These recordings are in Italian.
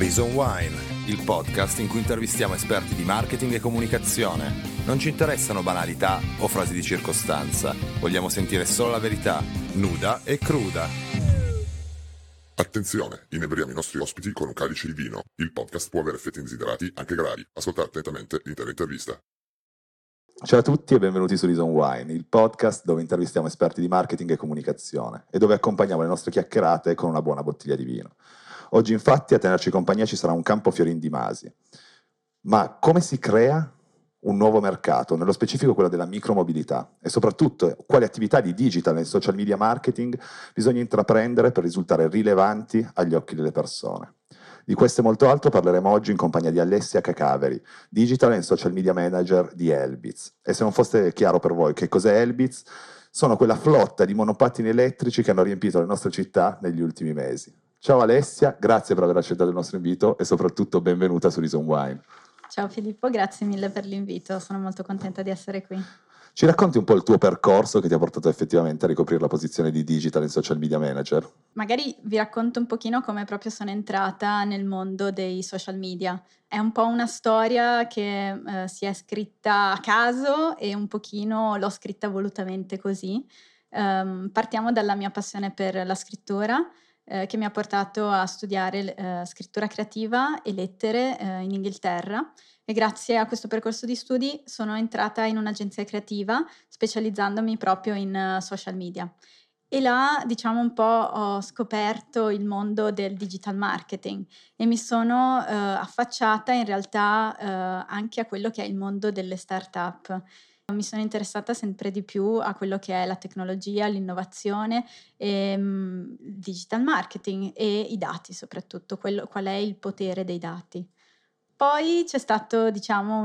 Reason Wine, il podcast in cui intervistiamo esperti di marketing e comunicazione. Non ci interessano banalità o frasi di circostanza, vogliamo sentire solo la verità, nuda e cruda. Attenzione, inebriamo i nostri ospiti con un calice di vino. Il podcast può avere effetti indesiderati anche gravi. Ascoltate attentamente l'intera intervista. Ciao a tutti e benvenuti su Reason Wine, il podcast dove intervistiamo esperti di marketing e comunicazione e dove accompagniamo le nostre chiacchierate con una buona bottiglia di vino. Oggi infatti a tenerci compagnia ci sarà un campo Fiorin di Masi. Ma come si crea un nuovo mercato, nello specifico quello della micromobilità e soprattutto quali attività di digital e social media marketing bisogna intraprendere per risultare rilevanti agli occhi delle persone. Di questo e molto altro parleremo oggi in compagnia di Alessia Cacaveri, Digital and Social Media Manager di Elbitz. E se non fosse chiaro per voi che cos'è Elbitz, sono quella flotta di monopattini elettrici che hanno riempito le nostre città negli ultimi mesi. Ciao Alessia, grazie per aver accettato il nostro invito e soprattutto benvenuta su Reason Wine. Ciao Filippo, grazie mille per l'invito, sono molto contenta di essere qui. Ci racconti un po' il tuo percorso che ti ha portato effettivamente a ricoprire la posizione di digital e social media manager? Magari vi racconto un pochino come proprio sono entrata nel mondo dei social media. È un po' una storia che eh, si è scritta a caso e un pochino l'ho scritta volutamente così. Um, partiamo dalla mia passione per la scrittura eh, che mi ha portato a studiare eh, scrittura creativa e lettere eh, in Inghilterra e grazie a questo percorso di studi sono entrata in un'agenzia creativa specializzandomi proprio in uh, social media. E là, diciamo un po', ho scoperto il mondo del digital marketing e mi sono uh, affacciata in realtà uh, anche a quello che è il mondo delle start-up. Mi sono interessata sempre di più a quello che è la tecnologia, l'innovazione, e, il digital marketing e i dati soprattutto, quello, qual è il potere dei dati. Poi c'è stato, diciamo,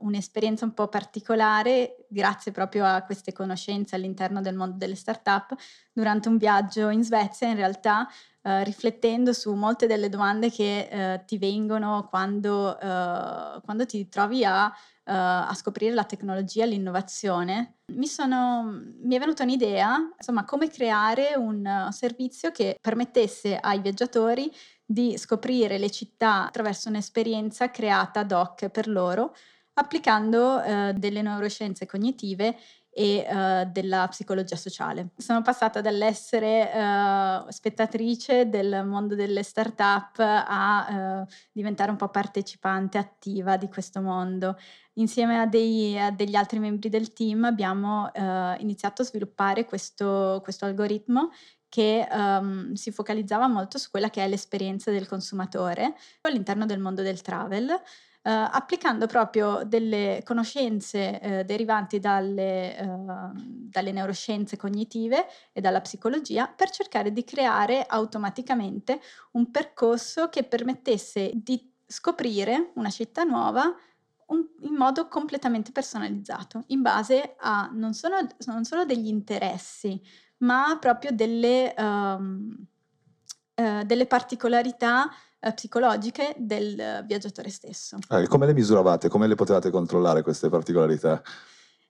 un'esperienza un po' particolare, grazie proprio a queste conoscenze all'interno del mondo delle start-up, durante un viaggio in Svezia, in realtà eh, riflettendo su molte delle domande che eh, ti vengono quando, eh, quando ti trovi a a scoprire la tecnologia, l'innovazione, mi, sono, mi, è venuta un'idea, insomma, come creare un uh, servizio che permettesse ai viaggiatori di scoprire le città attraverso un'esperienza creata ad hoc per loro, applicando uh, delle neuroscienze cognitive e uh, della psicologia sociale. Sono passata dall'essere uh, spettatrice del mondo delle start-up a uh, diventare un po' partecipante attiva di questo mondo. Insieme a, dei, a degli altri membri del team abbiamo iniziato a sviluppare questo, questo algoritmo che um, si focalizzava molto su quella che è l'esperienza del consumatore all'interno del mondo del travel eh, applicando proprio delle conoscenze eh, derivanti dalle, eh, dalle neuroscienze cognitive e dalla psicologia per cercare di creare automaticamente un percorso che permettesse di scoprire una città nuova in modo completamente personalizzato, in base a non solo, non solo degli interessi, ma proprio delle, um, uh, delle particolarità eh, psicologiche del eh, viaggiatore stesso. Ah, come le misuravate? Come le potevate controllare queste particolarità?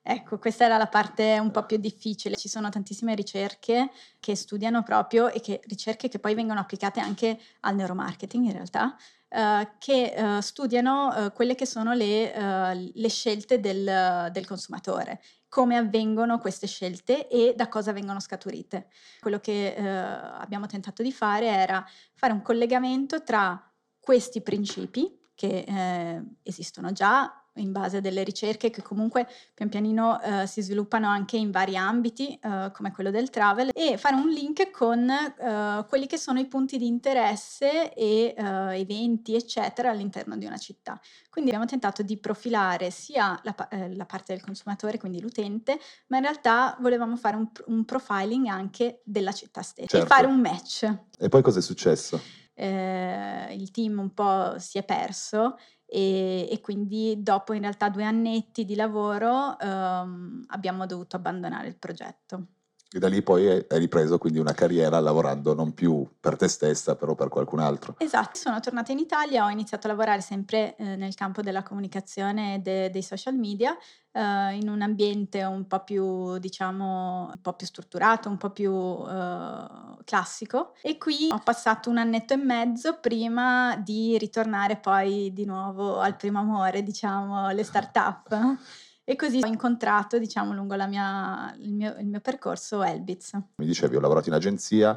Ecco, questa era la parte un po' più difficile. Ci sono tantissime ricerche che studiano proprio e che ricerche che poi vengono applicate anche al neuromarketing in realtà, eh, che eh, studiano eh, quelle che sono le, eh, le scelte del, del, consumatore come avvengono queste scelte e da cosa vengono scaturite. Quello che eh, abbiamo tentato di fare era fare un collegamento tra questi principi che eh, esistono già in base a delle ricerche che comunque pian pianino eh, si sviluppano anche in vari ambiti eh, come quello del travel e fare un link con eh, quelli che sono i punti di interesse e eh, eventi eccetera all'interno di una città. Quindi abbiamo tentato di profilare sia la, eh, la parte del consumatore, quindi l'utente, ma in realtà volevamo fare un, un profiling anche della città stessa certo. e fare un match. E poi cosa è successo? Eh, il team un po' si è perso e, e, quindi dopo in realtà due annetti di lavoro um, abbiamo dovuto abbandonare il progetto. E da lì poi hai ripreso quindi una carriera lavorando non più per te stessa, però per qualcun altro. Esatto, sono tornata in Italia, ho iniziato a lavorare sempre eh, nel campo della comunicazione e de- dei social media, eh, in un ambiente un po' più, diciamo, un po' più strutturato, un po' più eh, classico e qui ho passato un annetto e mezzo prima di ritornare poi di nuovo al primo amore, diciamo, le start-up. E così ho incontrato, diciamo, lungo mia, il, mio, il mio percorso Elbitz. Mi dicevi, ho lavorato in agenzia,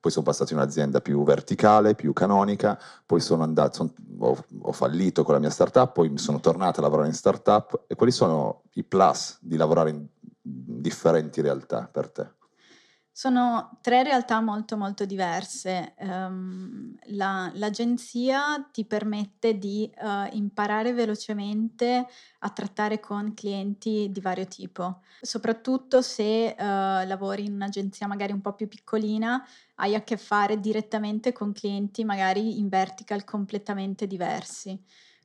poi sono passato in un'azienda più verticale, più canonica, poi sono andato, ho, ho, fallito con la mia startup, poi sono tornato a lavorare in startup. E quali sono i plus di lavorare in differenti realtà per te? Sono tre realtà molto molto diverse. Um, la, l'agenzia ti permette di uh, imparare velocemente a trattare con clienti di vario tipo, soprattutto se uh, lavori in un'agenzia magari un po' più piccolina, hai a che fare direttamente con clienti magari in vertical completamente diversi.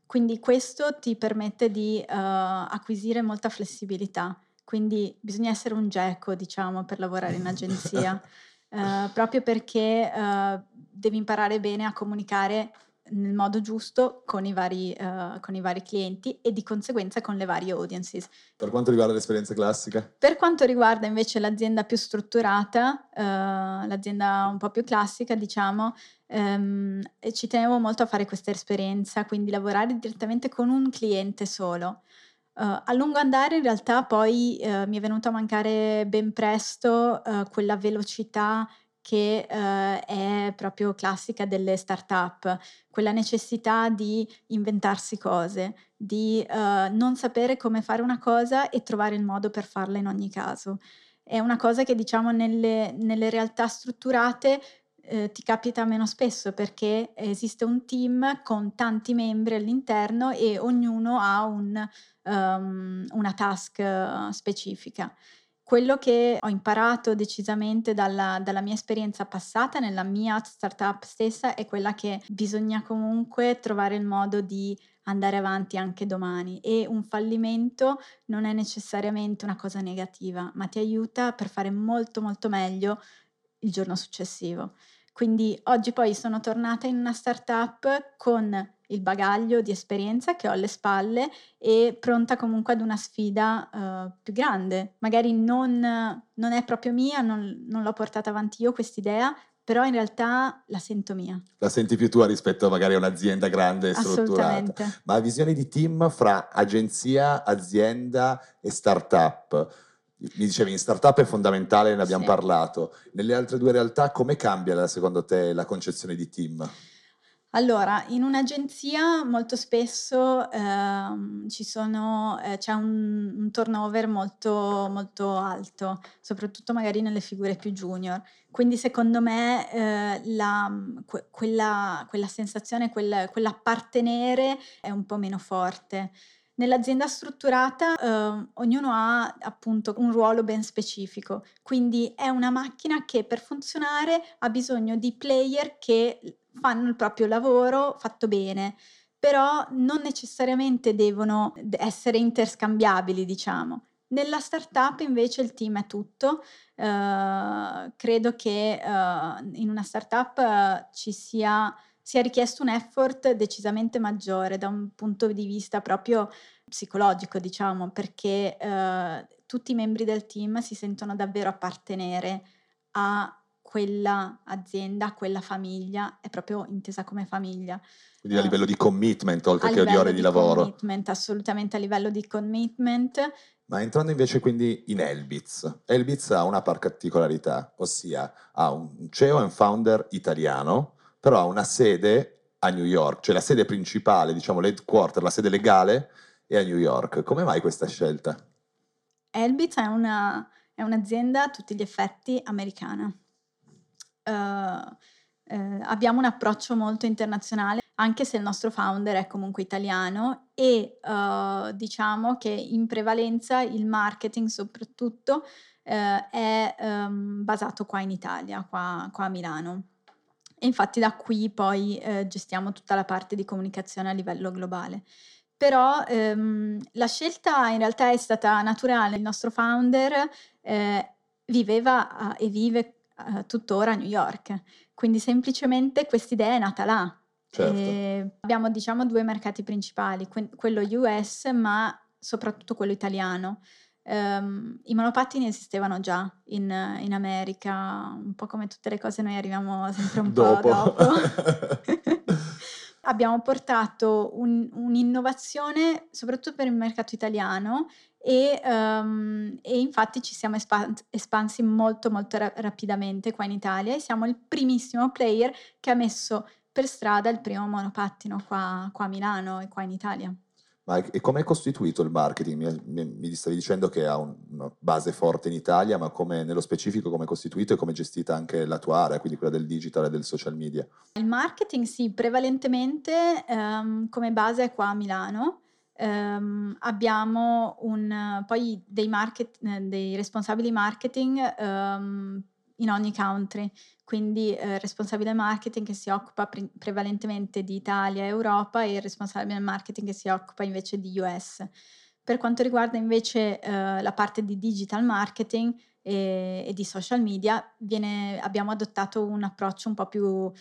Quindi questo ti permette di uh, acquisire molta flessibilità quindi bisogna essere un geco, diciamo, per lavorare in agenzia, eh, proprio perché eh, devi imparare bene a comunicare nel modo giusto con i, vari, uh, con i, vari, clienti e di conseguenza con le varie audiences. Per quanto riguarda l'esperienza classica? Per quanto riguarda invece l'azienda più strutturata, uh, l'azienda un po' più classica, diciamo, um, ci tenevo molto a fare questa esperienza, quindi lavorare direttamente con un cliente solo. Uh, a lungo andare in realtà poi uh, mi è venuto a mancare ben presto uh, quella velocità che è proprio classica delle start-up, quella necessità di inventarsi cose, di non sapere come fare una cosa e trovare il modo per farla in ogni caso. È una cosa che diciamo nelle, nelle realtà strutturate eh, ti capita meno spesso perché esiste un team con tanti membri all'interno e ognuno ha un, um, una task uh, specifica. Quello che ho imparato decisamente dalla, dalla, mia esperienza passata nella mia startup stessa è quella che bisogna comunque trovare il modo di andare avanti anche domani e un fallimento non è necessariamente una cosa negativa, ma ti aiuta per fare molto molto meglio il giorno successivo. Quindi oggi poi sono tornata in una startup con il bagaglio di esperienza che ho alle spalle e pronta comunque ad una sfida uh, più grande. Magari non, non, è proprio mia, non, non l'ho portata avanti io quest'idea, però in realtà la sento mia. La senti più tua rispetto magari a un'azienda grande e strutturata. Ma visioni di team fra agenzia, azienda e startup mi dicevi in startup è fondamentale, ne abbiamo sì. parlato. Nelle altre due realtà come cambia secondo te la concezione di team? Allora, in un'agenzia molto spesso ehm, sono, eh, c'è un, un, turnover molto, molto alto, soprattutto magari nelle figure più junior. Quindi secondo me eh, la, que, quella, quella, sensazione, quel, quell'appartenere è un po' meno forte. Nell'azienda strutturata eh, ognuno ha appunto un ruolo ben specifico, quindi è una macchina che per funzionare ha bisogno di player che fanno il proprio lavoro fatto bene, però non necessariamente devono essere interscambiabili, diciamo. Nella startup invece il team è tutto, uh, credo che uh, in una startup uh, ci sia sia richiesto un effort decisamente maggiore da un punto di vista proprio psicologico, diciamo, perché eh, tutti i membri del team si sentono davvero appartenere a quella azienda, a quella famiglia, è proprio intesa come famiglia. Quindi a uh, livello di commitment, oltre che di ore di, di lavoro. Commitment, assolutamente a livello di commitment. Ma entrando invece quindi in Elbitz, Elbitz ha una particolarità, ossia ha un CEO e founder italiano, però ha una sede a New York, cioè la sede principale, diciamo l'headquarter, la sede legale è a New York. Come mai questa scelta? Elbitz è, una, è un'azienda a tutti gli effetti americana. Uh, uh, abbiamo un approccio molto internazionale, anche se il nostro founder è comunque italiano e uh, diciamo che in prevalenza il marketing soprattutto è um, basato qua in Italia, qua, qua a Milano. E infatti da qui poi eh, gestiamo tutta la parte di comunicazione a livello globale. Però ehm, la scelta in realtà è stata naturale. Il nostro founder eh, viveva e vive eh, tuttora a New York, quindi semplicemente questa idea è nata là. Certo. abbiamo diciamo due mercati principali, que- quello US ma soprattutto quello italiano. Um, I monopattini esistevano già in, in, America, un po' come tutte le cose noi arriviamo sempre un dopo. po' dopo. Abbiamo portato un, un'innovazione soprattutto per il mercato italiano e, um, e infatti ci siamo espans- espansi molto molto ra- rapidamente qua in Italia e siamo il primissimo player che ha messo per strada il primo monopattino qua, qua a Milano e qua in Italia. Ma come è costituito il marketing? Mi, mi, mi, stavi dicendo che ha una base forte in Italia, ma come, nello specifico come è costituito e come è gestita anche la tua area, quindi quella del digital e del social media? Il marketing sì, prevalentemente um, come base è qua a Milano. Um, abbiamo un, poi dei, market, dei responsabili marketing um, in ogni country, quindi eh, responsabile marketing che si occupa pre- prevalentemente di Italia e Europa e il responsabile marketing che si occupa invece di US. Per quanto riguarda invece eh, la parte di digital marketing, e, e di social media viene, abbiamo adottato un approccio un po' più, uh,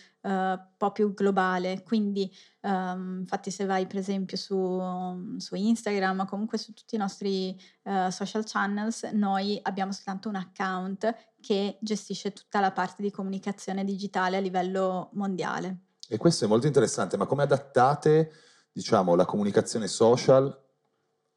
po più globale, quindi um, infatti se vai per esempio su, su, Instagram o comunque su tutti i nostri uh, social channels, noi abbiamo soltanto un account che gestisce tutta la parte di comunicazione digitale a livello mondiale. E questo è molto interessante, ma come adattate diciamo, la comunicazione social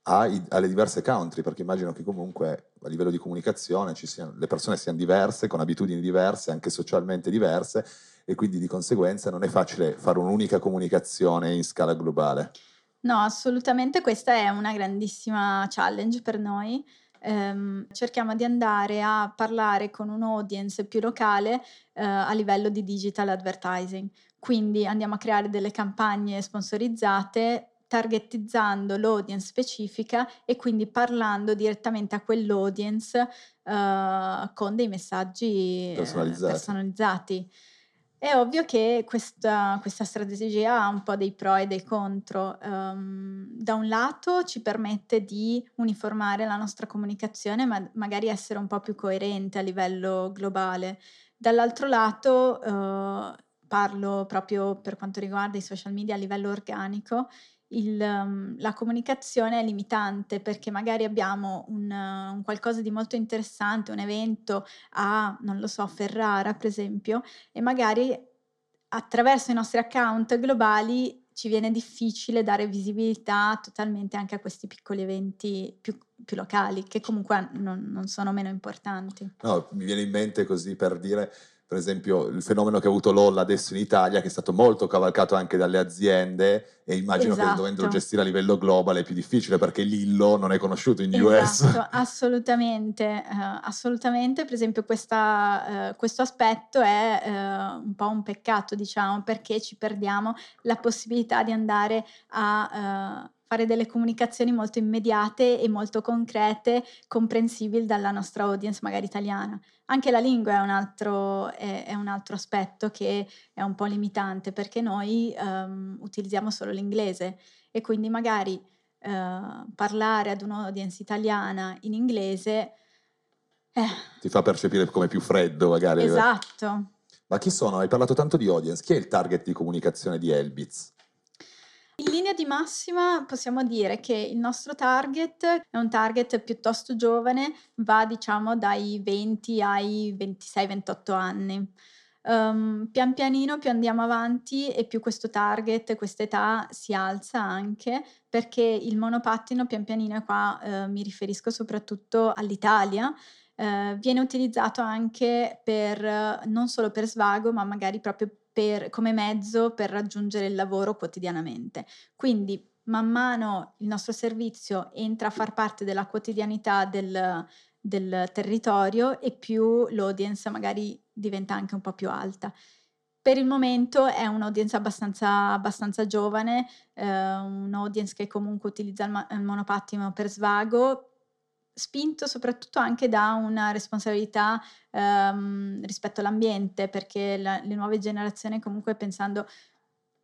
ai, alle diverse country, perché immagino che comunque a livello di comunicazione siano, le persone siano diverse, con abitudini diverse, anche socialmente diverse, e quindi di conseguenza non è facile fare un'unica comunicazione in scala globale. No, assolutamente questa è una grandissima challenge per noi. Um, cerchiamo di andare a parlare con un audience più locale uh, a livello di digital advertising. Quindi andiamo a creare delle campagne sponsorizzate targetizzando l'audience specifica e quindi parlando direttamente a quell'audience uh, con dei messaggi personalizzati. personalizzati. È ovvio che questa, questa, strategia ha un po' dei pro e dei contro. Um, da un lato ci permette di uniformare la nostra comunicazione, ma magari essere un po' più coerente a livello globale. Dall'altro lato, uh, parlo proprio per quanto riguarda i social media a livello organico, il, um, la comunicazione è limitante perché magari abbiamo un, uh, un, qualcosa di molto interessante, un evento a, non lo so, Ferrara per esempio, e magari attraverso i nostri account globali ci viene difficile dare visibilità totalmente anche a questi piccoli eventi più, più locali, che comunque non, non sono meno importanti. No, mi viene in mente così per dire per esempio il fenomeno che ha avuto Lolla adesso in Italia, che è stato molto cavalcato anche dalle aziende e immagino esatto. che dovendolo gestire a livello globale è più difficile perché Lillo non è conosciuto in esatto, US. Assolutamente, uh, assolutamente. Per esempio questa, uh, questo aspetto è uh, un po' un peccato, diciamo, perché ci perdiamo la possibilità di andare a fare delle comunicazioni molto immediate e molto concrete, comprensibili dalla nostra audience magari italiana. Anche la lingua è un altro, è, è un altro aspetto che è un po' limitante perché noi um, utilizziamo solo l'inglese e quindi magari uh, parlare ad un'audience italiana in inglese... Eh. Ti fa percepire come più freddo magari. Esatto. Ma chi sono? Hai parlato tanto di audience. Chi è il target di comunicazione di Elbitz? In linea di massima possiamo dire che il nostro target è un target piuttosto giovane, va diciamo dai 20 ai 26-28 anni. Um, pian pianino più andiamo avanti e più questo target, questa età si alza anche perché il monopattino pian pianino, e qua uh, mi riferisco soprattutto all'Italia, uh, viene utilizzato anche per, non solo per svago ma magari proprio per, come mezzo per raggiungere il lavoro quotidianamente. Quindi man mano il nostro servizio entra a far parte della quotidianità del, del territorio e più l'audience magari diventa anche un po' più alta. Per il momento è un'audience abbastanza, abbastanza giovane, eh, un'audience che comunque utilizza il, ma- il monopattino per svago, spinto soprattutto anche da una responsabilità um, rispetto all'ambiente, perché la, le nuove generazioni comunque pensando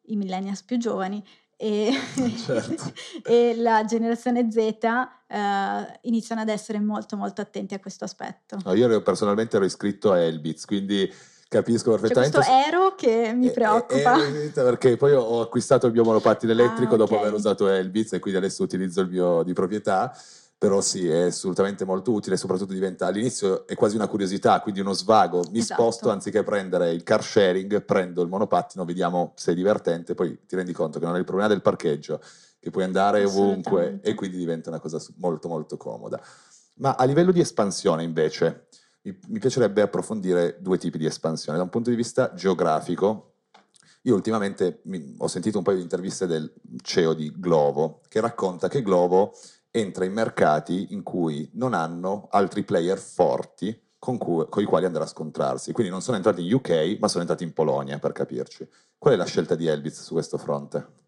i millennials più giovani e, certo. e la generazione Z uh, iniziano ad essere molto molto attenti a questo aspetto. No, io personalmente ero iscritto a Elbitz, quindi capisco perfettamente. C'è questo aero che mi preoccupa. Eh, eh, perché poi ho acquistato il mio monopattino elettrico ah, okay. dopo aver usato Elbitz e quindi adesso utilizzo il mio di proprietà però sì, è assolutamente molto utile, soprattutto diventa all'inizio è quasi una curiosità, quindi uno svago. Mi Esatto. sposto anziché prendere il car sharing, prendo il monopattino, vediamo se è divertente, poi ti rendi conto che non hai il problema del parcheggio, che puoi andare ovunque e quindi diventa una cosa molto molto comoda. Ma a livello di espansione invece, mi, mi piacerebbe approfondire due tipi di espansione. Da un punto di vista geografico, io ultimamente mi- ho sentito un paio di interviste del CEO di Glovo che racconta che Glovo entra in mercati in cui non hanno altri player forti con, cui- con i quali andare a scontrarsi. Quindi non sono entrati in UK, ma sono entrati in Polonia, per capirci. Qual è la scelta di Elbitz su questo fronte?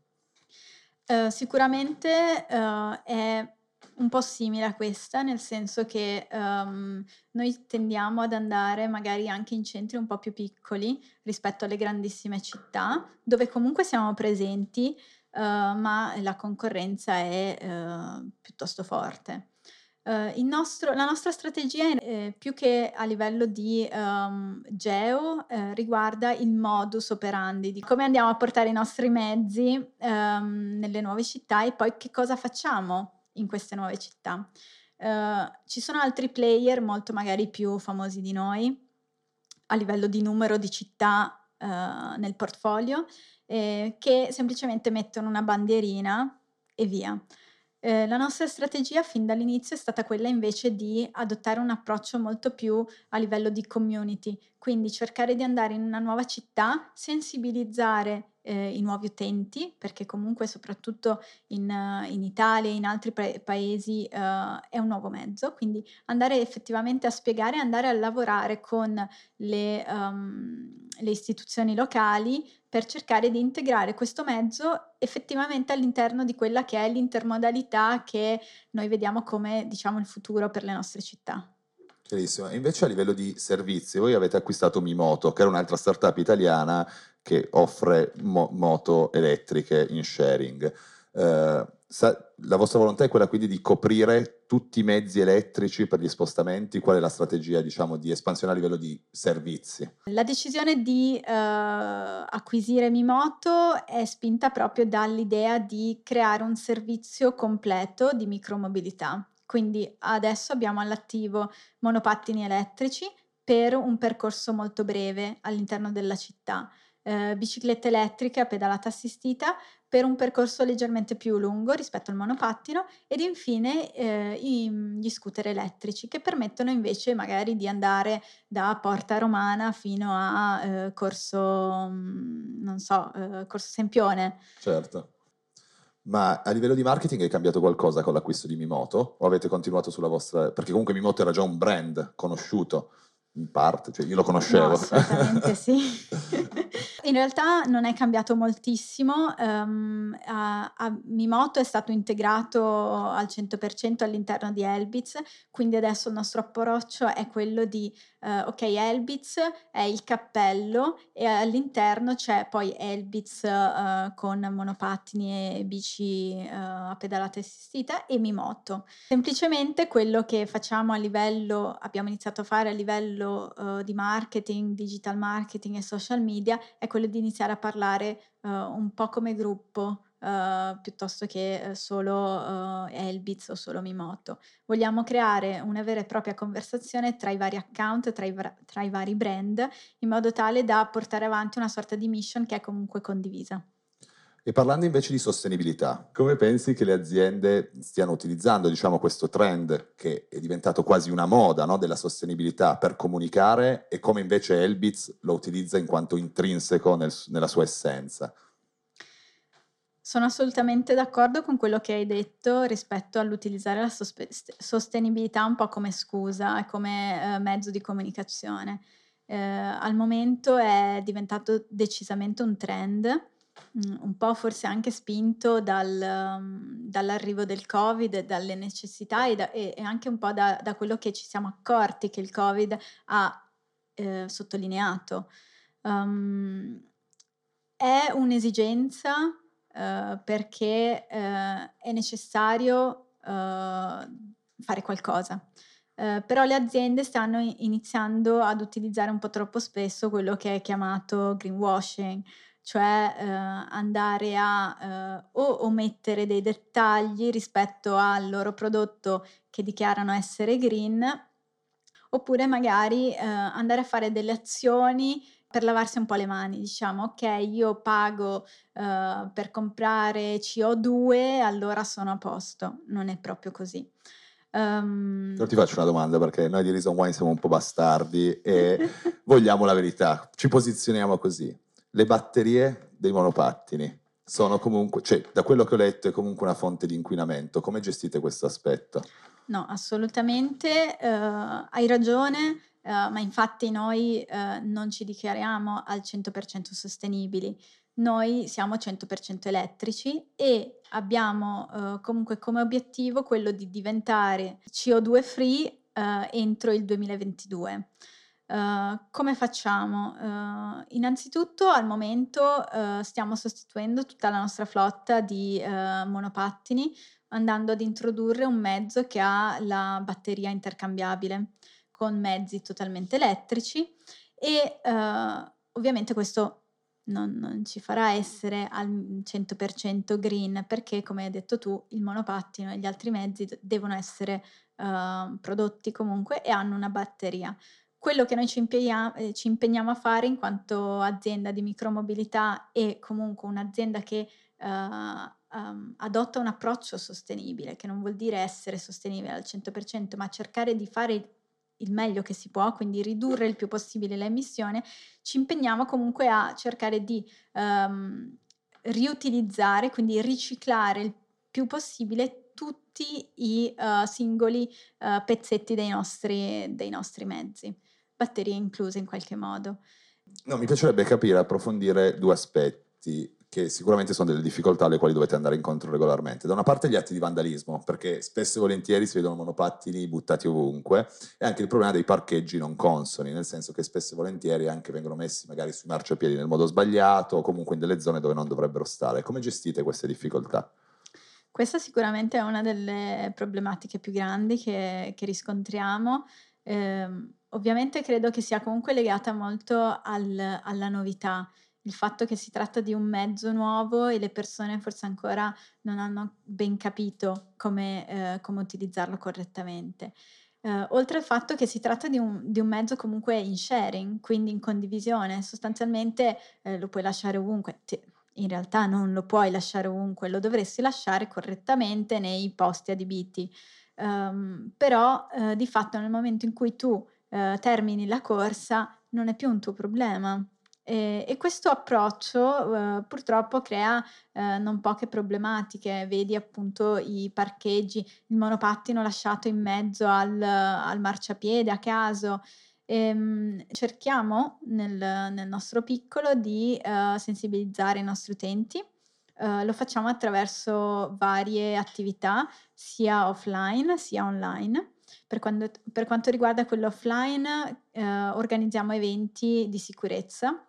Eh, sicuramente eh, è un po' simile a questa, nel senso che ehm, noi tendiamo ad andare magari anche in centri un po' più piccoli rispetto alle grandissime città, dove comunque siamo presenti, eh, ma la concorrenza è eh, piuttosto forte. Il nostro- la nostra strategia, eh, più che a livello di ehm, geo, eh, riguarda il modus operandi, di come andiamo a portare i nostri mezzi ehm, nelle nuove città e poi che cosa facciamo in queste nuove città. Ci sono altri player molto magari più famosi di noi a livello di numero di città nel portfolio eh, che semplicemente mettono una bandierina e via. Eh, la nostra strategia fin dall'inizio è stata quella invece di adottare un approccio molto più a livello di community, quindi cercare di andare in una nuova città, sensibilizzare eh, i nuovi utenti, perché comunque soprattutto in, in Italia e in altri pa- paesi eh, è un nuovo mezzo, quindi andare effettivamente a spiegare, andare a lavorare con le, um, le istituzioni locali per cercare di integrare questo mezzo effettivamente all'interno di quella che è l'intermodalità che noi vediamo come diciamo il futuro per le nostre città. Chiarissimo. Invece a livello di servizi, voi avete acquistato Mimoto, che era un'altra startup italiana che offre mo- moto elettriche in sharing. Eh, sa- la vostra volontà è quella quindi di coprire tutti i mezzi elettrici per gli spostamenti? Qual è la strategia, diciamo, di espansione a livello di servizi? La decisione di eh, acquisire Mimoto è spinta proprio dall'idea di creare un servizio completo di micromobilità. Quindi adesso abbiamo all'attivo monopattini elettrici per un percorso molto breve all'interno della città, eh, biciclette elettriche a pedalata assistita per un percorso leggermente più lungo rispetto al monopattino ed infine eh, i- gli scooter elettrici che permettono invece magari di andare da Porta Romana fino a eh, Corso, mm, non so, eh, Corso Sempione. Certo. Ma a livello di marketing è cambiato qualcosa con l'acquisto di Mimoto? O avete continuato sulla vostra... Perché comunque Mimoto era già un brand conosciuto, in parte, cioè io lo conoscevo. No, assolutamente sì. In realtà non è cambiato moltissimo, ehm, a, a Mimoto è stato integrato al 100% all'interno di Elbitz, quindi adesso il nostro approccio è quello di, eh, ok, Elbitz è il cappello e all'interno c'è poi Elbitz eh, con monopattini e bici eh, a pedalata assistita e Mimoto. Semplicemente quello che facciamo a livello, abbiamo iniziato a fare a livello di marketing, digital marketing e social media è quello di iniziare a parlare eh, un po' come gruppo eh, piuttosto che eh, solo Elbitz o solo Mimoto. Vogliamo creare una vera e propria conversazione tra i vari account, tra i, tra i vari brand, in modo tale da portare avanti una sorta di mission che è comunque condivisa. E parlando invece di sostenibilità, come pensi che le aziende stiano utilizzando diciamo, questo trend che è diventato quasi una moda no, della sostenibilità per comunicare e come invece Elbitz lo utilizza in quanto intrinseco nel- nella sua essenza? Sono assolutamente d'accordo con quello che hai detto rispetto all'utilizzare la sospe- sostenibilità un po' come scusa e come eh, mezzo di comunicazione. Eh, al momento è diventato decisamente un trend, un po' forse anche spinto dal, um, dall'arrivo del Covid, dalle necessità e, da- e- anche un po' da, da quello che ci siamo accorti che il Covid ha eh, sottolineato. Um, è un'esigenza eh, perché eh, è necessario eh, fare qualcosa. Eh, però le aziende stanno iniziando ad utilizzare un po' troppo spesso quello che è chiamato greenwashing, cioè eh, andare a eh, o omettere dei dettagli rispetto al loro prodotto che dichiarano essere green, oppure magari eh, andare a fare delle azioni per lavarsi un po' le mani, diciamo, ok, io pago uh, per comprare CO2, allora sono a posto. Non è proprio così. Um... Però ti faccio una domanda perché noi di Reason Wine siamo un po' bastardi e vogliamo la verità. Ci posizioniamo così. Le batterie dei monopattini sono comunque, cioè da quello che ho letto è comunque una fonte di inquinamento. Come gestite questo aspetto? No, assolutamente, uh, hai ragione Uh, ma infatti noi uh, non ci dichiariamo al 100% sostenibili, noi siamo 100% elettrici e abbiamo comunque come obiettivo quello di diventare CO2 free entro il 2022. Come facciamo? innanzitutto al momento stiamo sostituendo tutta la nostra flotta di monopattini andando ad introdurre un mezzo che ha la batteria intercambiabile con mezzi totalmente elettrici e uh, ovviamente questo non, non, ci farà essere al 100% green perché come hai detto tu il monopattino e gli altri mezzi devono essere uh, prodotti comunque e hanno una batteria. Quello che noi ci impegniamo, eh, ci impegniamo, a fare in quanto azienda di micromobilità e comunque un'azienda che uh, um, adotta un approccio sostenibile, che non vuol dire essere sostenibile al 100%, ma cercare di fare il meglio che si può, quindi ridurre il più possibile l'emissione, ci impegniamo comunque a cercare di um, riutilizzare, quindi riciclare il più possibile tutti i uh, singoli uh, pezzetti dei nostri, dei nostri mezzi, batterie incluse in qualche modo. No, mi piacerebbe capire, approfondire due aspetti che sicuramente sono delle difficoltà alle quali dovete andare incontro regolarmente. Da una parte gli atti di vandalismo, perché spesso e volentieri si vedono monopattini buttati ovunque, e anche il problema dei parcheggi non consoni, nel senso che spesso e volentieri anche vengono messi magari sui marciapiedi nel modo sbagliato o comunque in delle zone dove non dovrebbero stare. Come gestite queste difficoltà? Questa sicuramente è una delle problematiche più grandi che, che riscontriamo. Eh, ovviamente credo che sia comunque legata molto al, alla novità il fatto che si tratta di un mezzo nuovo e le persone forse ancora non hanno ben capito come, eh, come utilizzarlo correttamente. Eh, oltre al fatto che si tratta di un, di un, mezzo comunque in sharing, quindi in condivisione, sostanzialmente eh, lo puoi lasciare ovunque. Ti, in realtà non lo puoi lasciare ovunque, lo dovresti lasciare correttamente nei posti adibiti. Um, però eh, di fatto nel momento in cui tu eh, termini la corsa non è più un tuo problema, e, e questo approccio eh, purtroppo crea eh, non poche problematiche, vedi appunto i parcheggi, il monopattino lasciato in mezzo al, al marciapiede a caso. E, ehm, cerchiamo nel, nel, nostro piccolo di uh, sensibilizzare i nostri utenti. Uh, lo facciamo attraverso varie attività, sia offline sia online. Per, quando, per quanto riguarda quello offline, uh, organizziamo eventi di sicurezza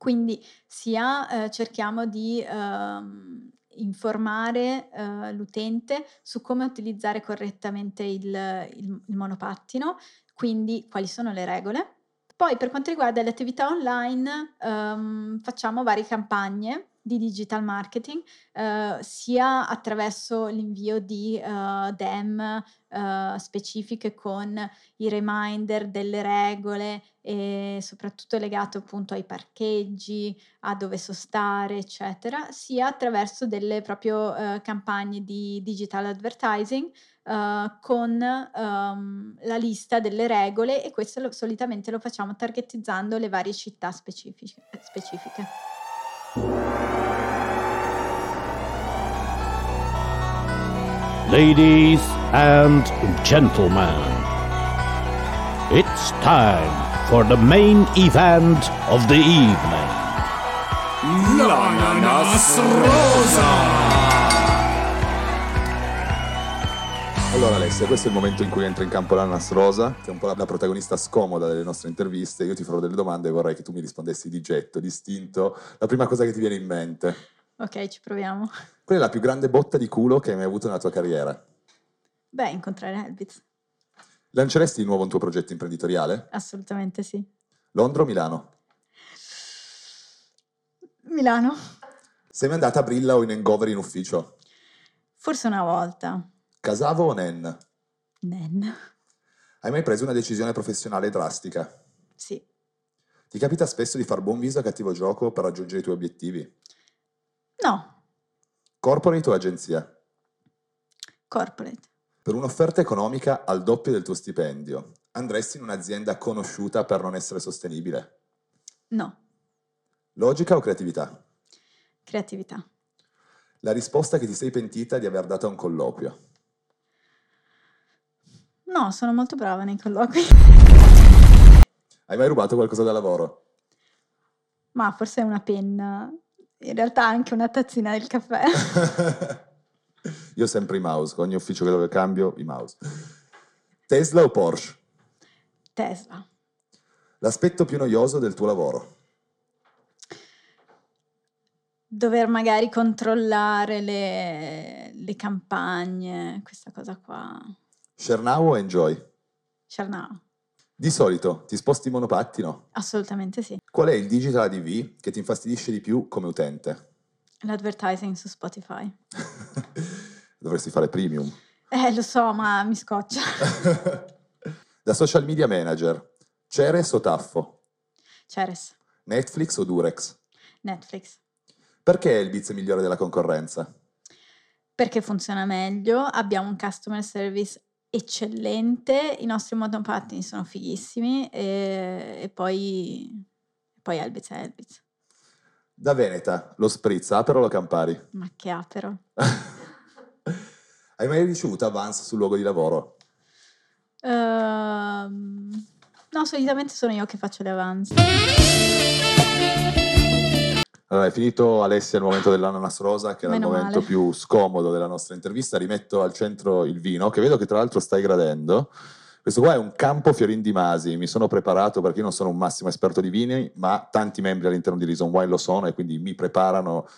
quindi sia eh, cerchiamo di ehm, informare eh, l'utente su come utilizzare correttamente il, il, il monopattino, quindi quali sono le regole. Poi per quanto riguarda le attività online ehm, facciamo varie campagne di digital marketing, eh, sia attraverso l'invio di uh, DEM uh, specifiche con i reminder delle regole e soprattutto legato appunto ai parcheggi, a dove sostare, eccetera, sia attraverso delle proprio uh, campagne di digital advertising con um, la lista delle regole e questo lo, solitamente lo facciamo targetizzando le varie città specifiche. specifiche. Ladies and gentlemen, it's time for the main event of the evening. L'ananas rosa! Allora Alessia, questo è il momento in cui entra in campo l'ananas rosa, che è un po' la protagonista scomoda delle nostre interviste. Io ti farò delle domande e vorrei che tu mi rispondessi di getto, distinto, la prima cosa che ti viene in mente. Ok, ci proviamo. Qual è la più grande botta di culo che hai mai avuto nella tua carriera? Beh, incontrare Helbitz. Lanceresti di nuovo un tuo progetto imprenditoriale? Assolutamente sì. Londra o Milano? Milano. Sei mai andata a Brilla o in hangover in ufficio? Forse una volta. Casavo o Nen? Nen. Hai mai preso una decisione professionale drastica? Sì. Ti capita spesso di far buon viso a cattivo gioco per raggiungere i tuoi obiettivi? No. Corporate o agenzia? Corporate. Per un'offerta economica al doppio del tuo stipendio, andresti in un'azienda conosciuta per non essere sostenibile? No. Logica o creatività? Creatività. La risposta che ti sei pentita di aver dato a un colloquio. No, sono molto brava nei colloqui. Hai mai rubato qualcosa da lavoro? Ma forse è una penna. In realtà anche una tazzina del caffè. Io sempre i mouse, ogni ufficio che dove cambio i mouse. Tesla o Porsche? Tesla. L'aspetto più noioso del tuo lavoro. Dover magari controllare le, le campagne, questa cosa qua. Share o Enjoy? Share Di solito ti sposti in monopattino? Assolutamente sì. Qual è il digital ADV che ti infastidisce di più come utente? L'advertising su Spotify. Dovresti fare premium. Eh, lo so, ma mi scoccia. da social media manager, Ceres o Taffo? Ceres. Netflix o Durex? Netflix. Perché è il biz migliore della concorrenza? Perché funziona meglio, abbiamo un customer service eccellente, i nostri monopattini sono fighissimi e, e poi, poi Elbitz è Elbitz. Da Veneta, lo spritz, Aperol o Campari? Ma che Aperol? Hai mai ricevuto avance sul luogo di lavoro? Uh, no, solitamente sono io che faccio le avance. Allora, è finito Alessia il momento dell'ananas rosa, che era Meno il momento male. più scomodo della nostra intervista. Rimetto al centro il vino, che vedo che tra l'altro stai gradendo. Questo qua è un campo Fiorin di Masi, mi sono preparato perché io non sono un massimo esperto di vini, ma tanti membri all'interno di Reason Wine lo sono e quindi mi preparano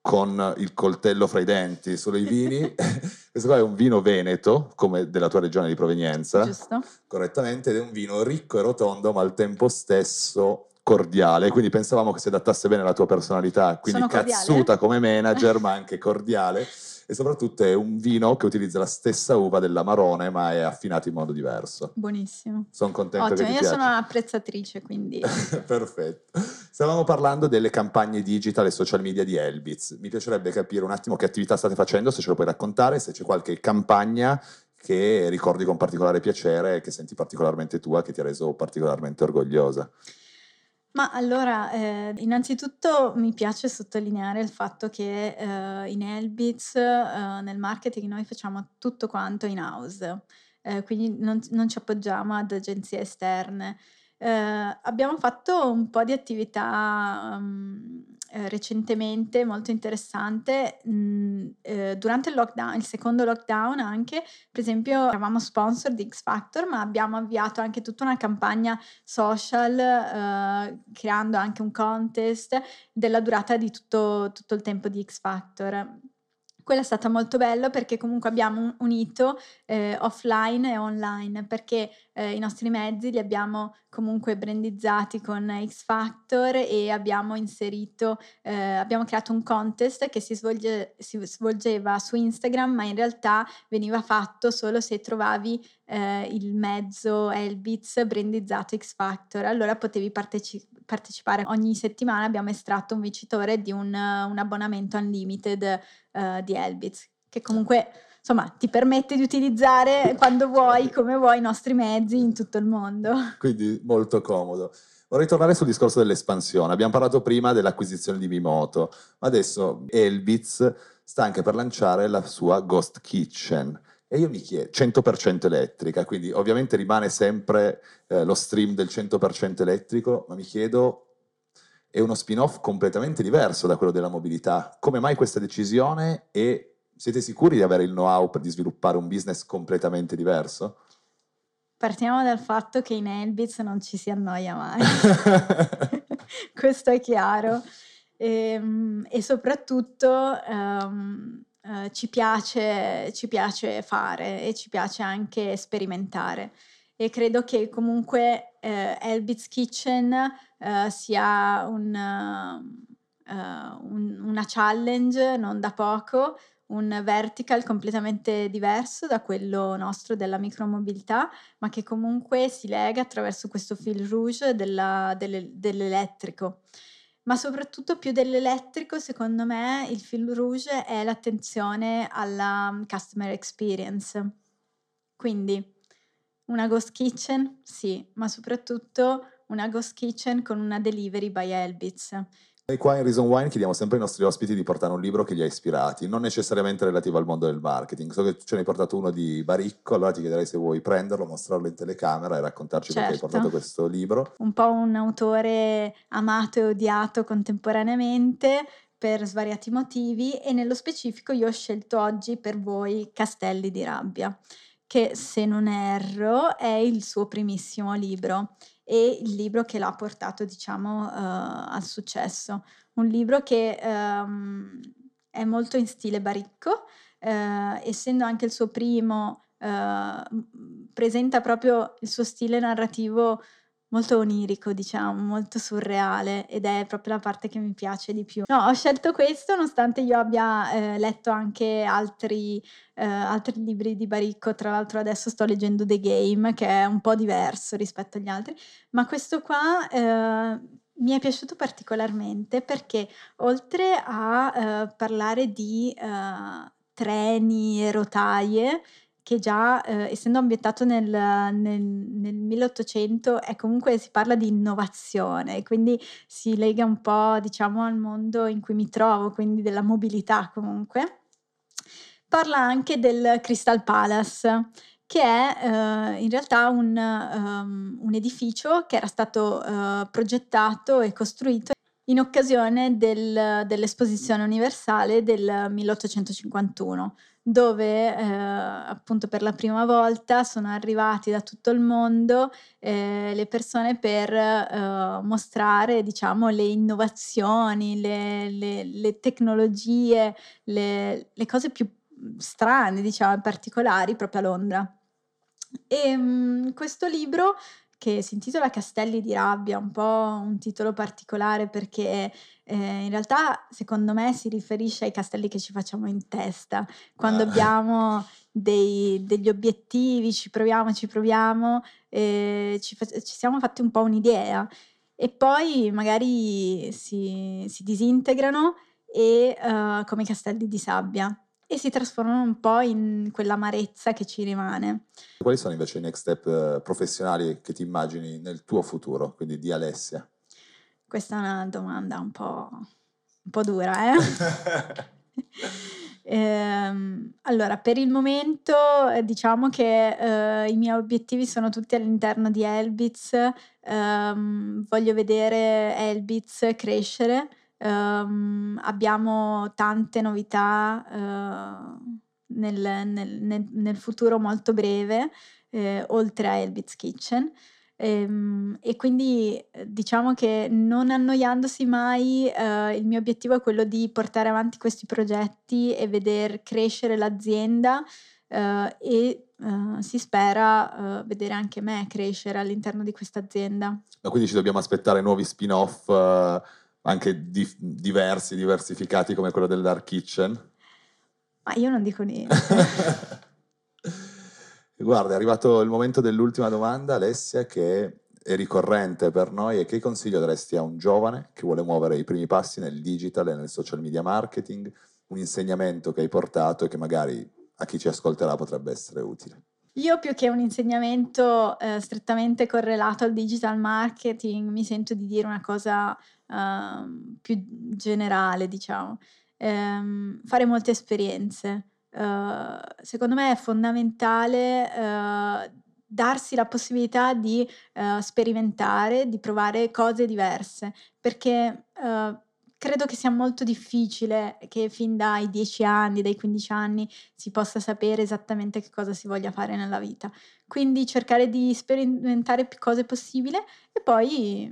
con il coltello fra i denti solo i vini. Questo qua è un vino veneto, come della tua regione di provenienza, Giusto? correttamente, ed è un vino ricco e rotondo, ma al tempo stesso cordiale. Quindi pensavamo che si adattasse bene alla tua personalità, quindi cazzuta come manager, ma anche cordiale. E soprattutto è un vino che utilizza la stessa uva dell'amarone, ma è affinato in modo diverso. Buonissimo. Sono contento Ottimo, che io ti piace. sono un'apprezzatrice, quindi Perfetto. Stavamo parlando delle campagne digital e social media di Elbitz. Mi piacerebbe capire un attimo che attività state facendo, se ce lo puoi raccontare, se c'è qualche campagna che ricordi con particolare piacere, che senti particolarmente tua, che ti ha reso particolarmente orgogliosa. Ma allora, eh, innanzitutto mi piace sottolineare il fatto che eh, in Elbitz, eh, nel marketing, noi facciamo tutto quanto in house, eh, quindi non, non ci appoggiamo ad agenzie esterne. Eh, abbiamo fatto un po' di attività um, eh, recentemente molto interessante mh, eh, durante il lockdown, il secondo lockdown anche, per esempio eravamo sponsor di X Factor, ma abbiamo avviato anche tutta una campagna social eh, creando anche un contest della durata di tutto, tutto il tempo di X Factor. Quello è stato molto bello perché comunque abbiamo unito eh, offline e online perché eh, i nostri mezzi li abbiamo comunque brandizzati con X Factor e abbiamo inserito, eh, abbiamo creato un contest che si, svolge, si svolgeva su Instagram ma in realtà veniva fatto solo se trovavi eh, il mezzo Elbitz brandizzato X Factor. Allora potevi parteci- partecipare ogni settimana, abbiamo estratto un vincitore di un, un abbonamento unlimited eh, di Elbitz che comunque insomma ti permette di utilizzare quando vuoi, come vuoi, i nostri mezzi in tutto il mondo. Quindi molto comodo. Vorrei tornare sul discorso dell'espansione. Abbiamo parlato prima dell'acquisizione di Mimoto, ma adesso Elbitz sta anche per lanciare la sua Ghost Kitchen. E io mi chiedo, 100% elettrica, quindi ovviamente rimane sempre eh, lo stream del 100% elettrico, ma mi chiedo, è uno spin-off completamente diverso da quello della mobilità. Come mai questa decisione e siete sicuri di avere il know-how per di sviluppare un business completamente diverso? Partiamo dal fatto che in Elbitz non ci si annoia mai, questo è chiaro. E, e soprattutto um, uh, ci, piace, ci piace fare e ci piace anche sperimentare. E credo che comunque uh, Elbitz Kitchen uh, sia un, un, una challenge non da poco, un vertical completamente diverso da quello nostro della micromobilità, ma che comunque si lega attraverso questo fil rouge della, delle, dell'elettrico. Ma soprattutto più dell'elettrico, secondo me, il fil rouge è l'attenzione alla mm, customer experience. Quindi una ghost kitchen, sì, ma soprattutto una ghost kitchen con una delivery by Elbitz. Noi qua in Reason Wine chiediamo sempre ai nostri ospiti di portare un libro che li ha ispirati, non necessariamente relativo al mondo del marketing. So che ce ne hai portato uno di Baricco, allora ti chiederei se vuoi prenderlo, mostrarlo in telecamera e raccontarci certo. perché hai portato certo. questo libro. Un po' un autore amato e odiato contemporaneamente per svariati motivi e nello specifico io ho scelto oggi per voi Castelli di rabbia, che se non erro è il suo primissimo libro e il libro che l'ha portato, diciamo, uh, al successo. Un libro che um, è molto in stile baricco, uh, essendo anche il suo primo, uh, presenta proprio il suo stile narrativo molto onirico, diciamo, molto surreale ed è proprio la parte che mi piace di più. No, ho scelto questo nonostante io abbia eh, letto anche altri, eh, altri libri di Baricco, tra l'altro adesso sto leggendo The Game che è un po' diverso rispetto agli altri, ma questo qua eh, mi è piaciuto particolarmente perché oltre a eh, parlare di eh, treni e rotaie, che già, eh, essendo ambientato nel, nel, nel 1800, è comunque si parla di innovazione, quindi si lega un po', diciamo, al mondo in cui mi trovo, quindi della mobilità comunque. Parla anche del Crystal Palace, che è eh, in realtà un, um, un, edificio che era stato uh, progettato e costruito in occasione del, dell'esposizione universale del 1851 dove eh, appunto per la prima volta sono arrivati da tutto il mondo eh, le persone per eh, mostrare diciamo le innovazioni, le, le, le tecnologie, le, le, cose più strane diciamo particolari proprio a Londra. E mh, questo libro che si intitola Castelli di rabbia, un po' un titolo particolare perché eh, in realtà secondo me si riferisce ai castelli che ci facciamo in testa, quando ah. abbiamo dei, degli obiettivi, ci proviamo, ci proviamo, eh, ci, ci siamo fatti un po' un'idea. E poi magari si, si disintegrano e uh, come castelli di sabbia e si trasformano un po' in quell'amarezza che ci rimane. Quali sono invece i next step eh, professionali che ti immagini nel tuo futuro, quindi di Alessia? Questa è una domanda un po', un po dura, eh? ehm, allora, per il momento eh, diciamo che eh, i miei obiettivi sono tutti all'interno di Elbitz, ehm, voglio vedere Elbitz crescere, Um, abbiamo tante novità uh, nel, nel, nel, futuro molto breve, eh, oltre a Elbit's Kitchen. Ehm, e quindi diciamo che non annoiandosi mai, eh, il mio obiettivo è quello di portare avanti questi progetti e veder crescere l'azienda eh, e eh, si spera eh, vedere anche me crescere all'interno di questa azienda. Ma quindi ci dobbiamo aspettare nuovi spin-off eh, anche di- diversi, diversificati come quello del Dark Kitchen? Ma io non dico niente. Guarda, è arrivato il momento dell'ultima domanda, Alessia, che è ricorrente per noi e che consiglio daresti a un giovane che vuole muovere i primi passi nel digital e nel social media marketing, un insegnamento che hai portato e che magari a chi ci ascolterà potrebbe essere utile? Io più che un insegnamento eh, strettamente correlato al digital marketing mi sento di dire una cosa uh, più generale, diciamo. Um, fare molte esperienze. Uh, secondo me è fondamentale uh, darsi la possibilità di uh, sperimentare, di provare cose diverse, perché credo che sia molto difficile che fin dai 10 anni, dai 15 anni si possa sapere esattamente che cosa si voglia fare nella vita. Quindi cercare di sperimentare più cose possibile e poi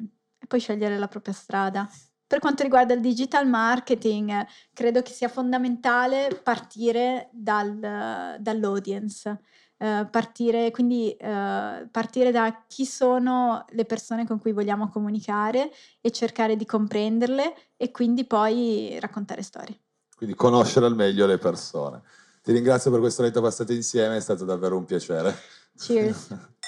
poi scegliere la propria strada. Per quanto riguarda il digital marketing, credo che sia fondamentale partire dal, dall'audience. eh, partire, quindi eh, partire da chi sono le persone con cui vogliamo comunicare e cercare di comprenderle e quindi poi raccontare storie. Quindi conoscere al meglio le persone. Ti ringrazio per questo letto passato insieme, è stato davvero un piacere. Cheers.